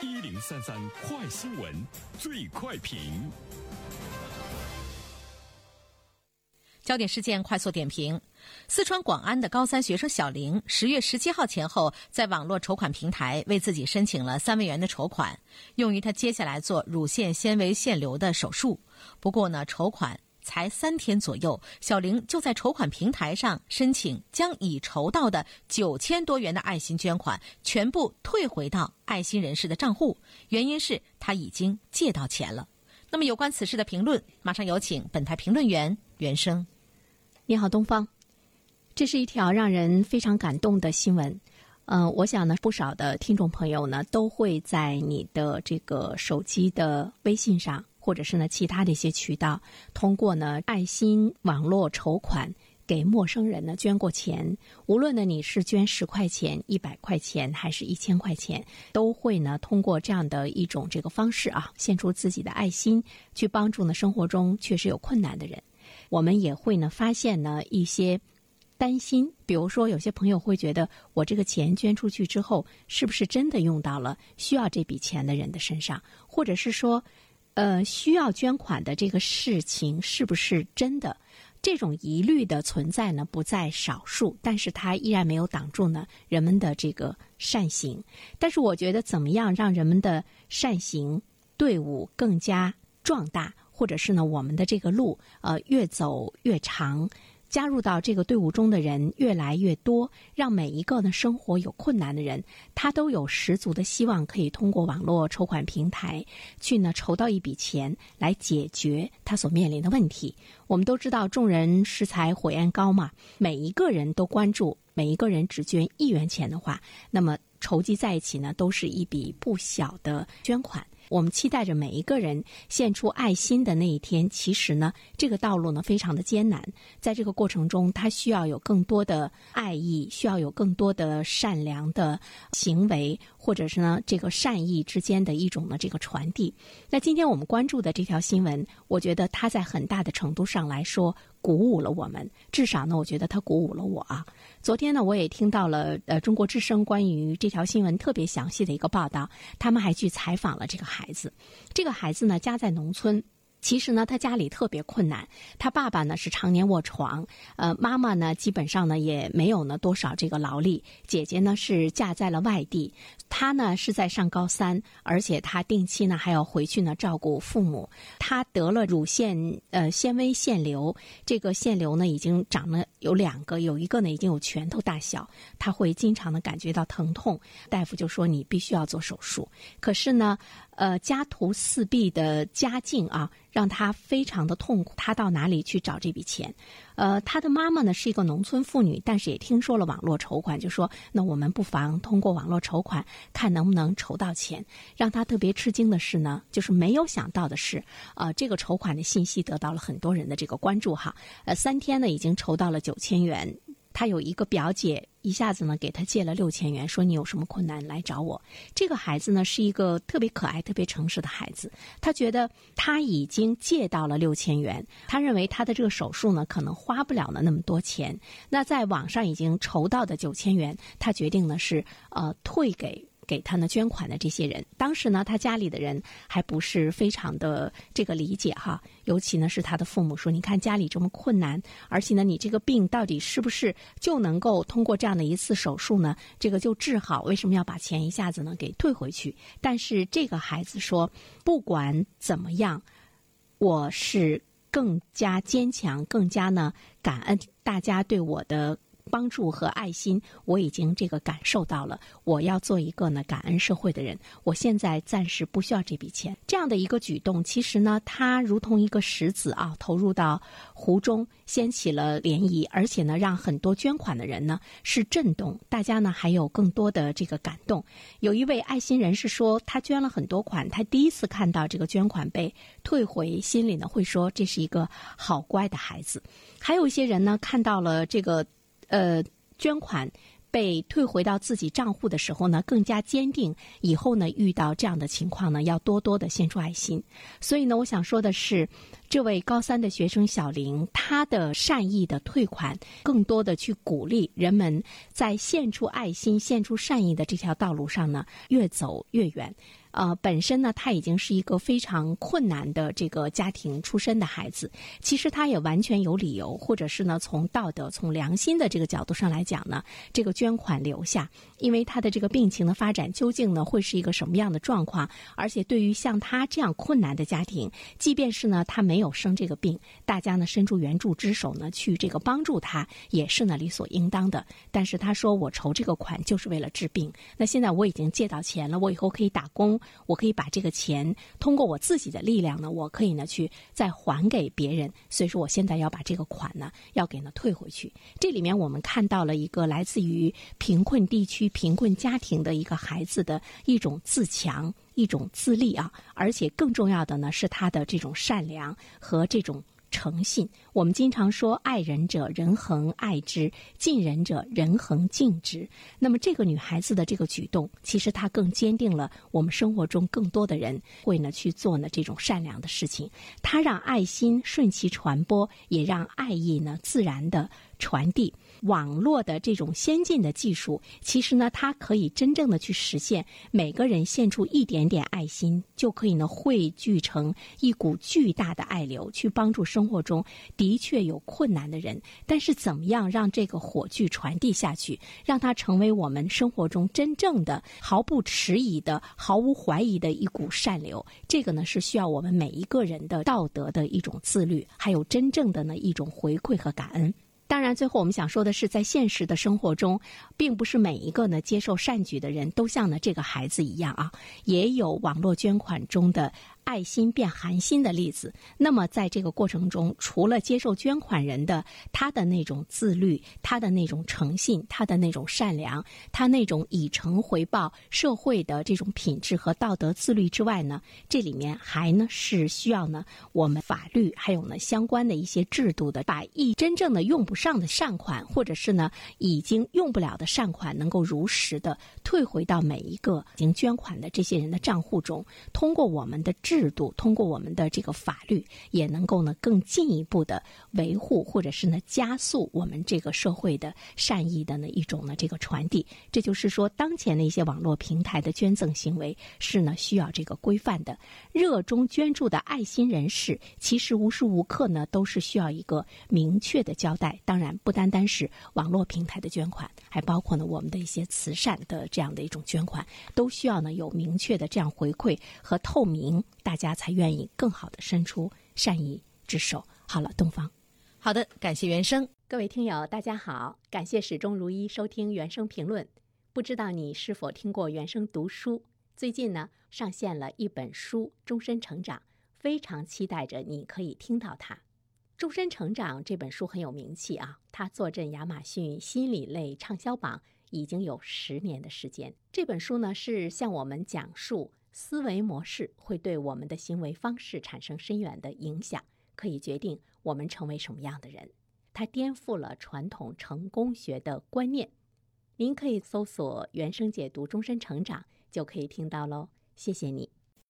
一零三三快新闻，最快评。焦点事件快速点评：四川广安的高三学生小玲，十月十七号前后在网络筹款平台为自己申请了三万元的筹款，用于她接下来做乳腺纤维腺瘤的手术。不过呢，筹款才三天左右，小玲就在筹款平台上申请将已筹到的九千多元的爱心捐款全部退回到爱心人士的账户，原因是她已经借到钱了。那么有关此事的评论，马上有请本台评论员袁生。你好，东方，这是一条让人非常感动的新闻。嗯，我想呢，不少的听众朋友呢，都会在你的这个手机的微信上，或者是呢其他的一些渠道，通过呢爱心网络筹款给陌生人呢捐过钱。无论呢你是捐十块钱、一百块钱，还是一千块钱，都会呢通过这样的一种这个方式啊，献出自己的爱心，去帮助呢生活中确实有困难的人。我们也会呢发现呢一些担心，比如说有些朋友会觉得，我这个钱捐出去之后，是不是真的用到了需要这笔钱的人的身上？或者是说，呃，需要捐款的这个事情是不是真的？这种疑虑的存在呢不在少数，但是它依然没有挡住呢人们的这个善行。但是我觉得，怎么样让人们的善行队伍更加壮大？或者是呢，我们的这个路呃越走越长，加入到这个队伍中的人越来越多，让每一个呢生活有困难的人，他都有十足的希望可以通过网络筹款平台去呢筹到一笔钱来解决他所面临的问题。我们都知道众人拾柴火焰高嘛，每一个人都关注，每一个人只捐一元钱的话，那么筹集在一起呢，都是一笔不小的捐款。我们期待着每一个人献出爱心的那一天。其实呢，这个道路呢非常的艰难，在这个过程中，他需要有更多的爱意，需要有更多的善良的行为，或者是呢这个善意之间的一种呢这个传递。那今天我们关注的这条新闻，我觉得它在很大的程度上来说。鼓舞了我们，至少呢，我觉得他鼓舞了我啊。昨天呢，我也听到了呃中国之声关于这条新闻特别详细的一个报道，他们还去采访了这个孩子。这个孩子呢，家在农村。其实呢，他家里特别困难，他爸爸呢是常年卧床，呃，妈妈呢基本上呢也没有呢多少这个劳力，姐姐呢是嫁在了外地，他呢是在上高三，而且他定期呢还要回去呢照顾父母，他得了乳腺呃纤维腺瘤，这个腺瘤呢已经长了有两个，有一个呢已经有拳头大小，他会经常的感觉到疼痛，大夫就说你必须要做手术，可是呢。呃，家徒四壁的家境啊，让他非常的痛苦。他到哪里去找这笔钱？呃，他的妈妈呢是一个农村妇女，但是也听说了网络筹款，就说那我们不妨通过网络筹款，看能不能筹到钱。让他特别吃惊的是呢，就是没有想到的是，呃，这个筹款的信息得到了很多人的这个关注哈。呃，三天呢已经筹到了九千元。他有一个表姐，一下子呢给他借了六千元，说你有什么困难来找我。这个孩子呢是一个特别可爱、特别诚实的孩子。他觉得他已经借到了六千元，他认为他的这个手术呢可能花不了了那么多钱。那在网上已经筹到的九千元，他决定呢是呃退给。给他呢捐款的这些人，当时呢他家里的人还不是非常的这个理解哈，尤其呢是他的父母说，你看家里这么困难，而且呢你这个病到底是不是就能够通过这样的一次手术呢，这个就治好？为什么要把钱一下子呢给退回去？但是这个孩子说，不管怎么样，我是更加坚强，更加呢感恩大家对我的。帮助和爱心，我已经这个感受到了。我要做一个呢感恩社会的人。我现在暂时不需要这笔钱。这样的一个举动，其实呢，它如同一个石子啊，投入到湖中，掀起了涟漪，而且呢，让很多捐款的人呢是震动。大家呢还有更多的这个感动。有一位爱心人士说，他捐了很多款，他第一次看到这个捐款被退回，心里呢会说这是一个好乖的孩子。还有一些人呢看到了这个。呃，捐款被退回到自己账户的时候呢，更加坚定以后呢遇到这样的情况呢，要多多的献出爱心。所以呢，我想说的是，这位高三的学生小林，他的善意的退款，更多的去鼓励人们在献出爱心、献出善意的这条道路上呢，越走越远。呃，本身呢，他已经是一个非常困难的这个家庭出身的孩子。其实他也完全有理由，或者是呢，从道德、从良心的这个角度上来讲呢，这个捐款留下，因为他的这个病情的发展究竟呢会是一个什么样的状况？而且对于像他这样困难的家庭，即便是呢他没有生这个病，大家呢伸出援助之手呢去这个帮助他，也是呢理所应当的。但是他说我筹这个款就是为了治病。那现在我已经借到钱了，我以后可以打工。我可以把这个钱通过我自己的力量呢，我可以呢去再还给别人。所以说，我现在要把这个款呢要给呢退回去。这里面我们看到了一个来自于贫困地区、贫困家庭的一个孩子的一种自强、一种自立啊，而且更重要的呢是他的这种善良和这种。诚信，我们经常说，爱人者人恒爱之，敬人者人恒敬之。那么，这个女孩子的这个举动，其实她更坚定了我们生活中更多的人会呢去做呢这种善良的事情。她让爱心顺其传播，也让爱意呢自然的传递。网络的这种先进的技术，其实呢，它可以真正的去实现每个人献出一点点爱心，就可以呢汇聚成一股巨大的爱流，去帮助生活中的确有困难的人。但是，怎么样让这个火炬传递下去，让它成为我们生活中真正的、毫不迟疑的、毫无怀疑的一股善流？这个呢，是需要我们每一个人的道德的一种自律，还有真正的呢一种回馈和感恩。当然，最后我们想说的是，在现实的生活中，并不是每一个呢接受善举的人都像呢这个孩子一样啊，也有网络捐款中的。爱心变寒心的例子。那么，在这个过程中，除了接受捐款人的他的那种自律、他的那种诚信、他的那种善良、他那种以诚回报社会的这种品质和道德自律之外呢，这里面还呢是需要呢我们法律还有呢相关的一些制度的，把一真正的用不上的善款，或者是呢已经用不了的善款，能够如实的退回到每一个已经捐款的这些人的账户中，通过我们的制。制度通过我们的这个法律，也能够呢更进一步的维护，或者是呢加速我们这个社会的善意的呢一种呢这个传递。这就是说，当前的一些网络平台的捐赠行为是呢需要这个规范的。热衷捐助的爱心人士，其实无时无刻呢都是需要一个明确的交代。当然，不单单是网络平台的捐款，还包括呢我们的一些慈善的这样的一种捐款，都需要呢有明确的这样回馈和透明。大家才愿意更好的伸出善意之手。好了，东方，好的，感谢原生。各位听友，大家好，感谢始终如一收听原声评论。不知道你是否听过原声读书？最近呢，上线了一本书《终身成长》，非常期待着你可以听到它。《终身成长》这本书很有名气啊，它坐镇亚马逊心理类畅销榜已经有十年的时间。这本书呢，是向我们讲述。思维模式会对我们的行为方式产生深远的影响，可以决定我们成为什么样的人。它颠覆了传统成功学的观念。您可以搜索“原生解读终身成长”，就可以听到喽。谢谢你。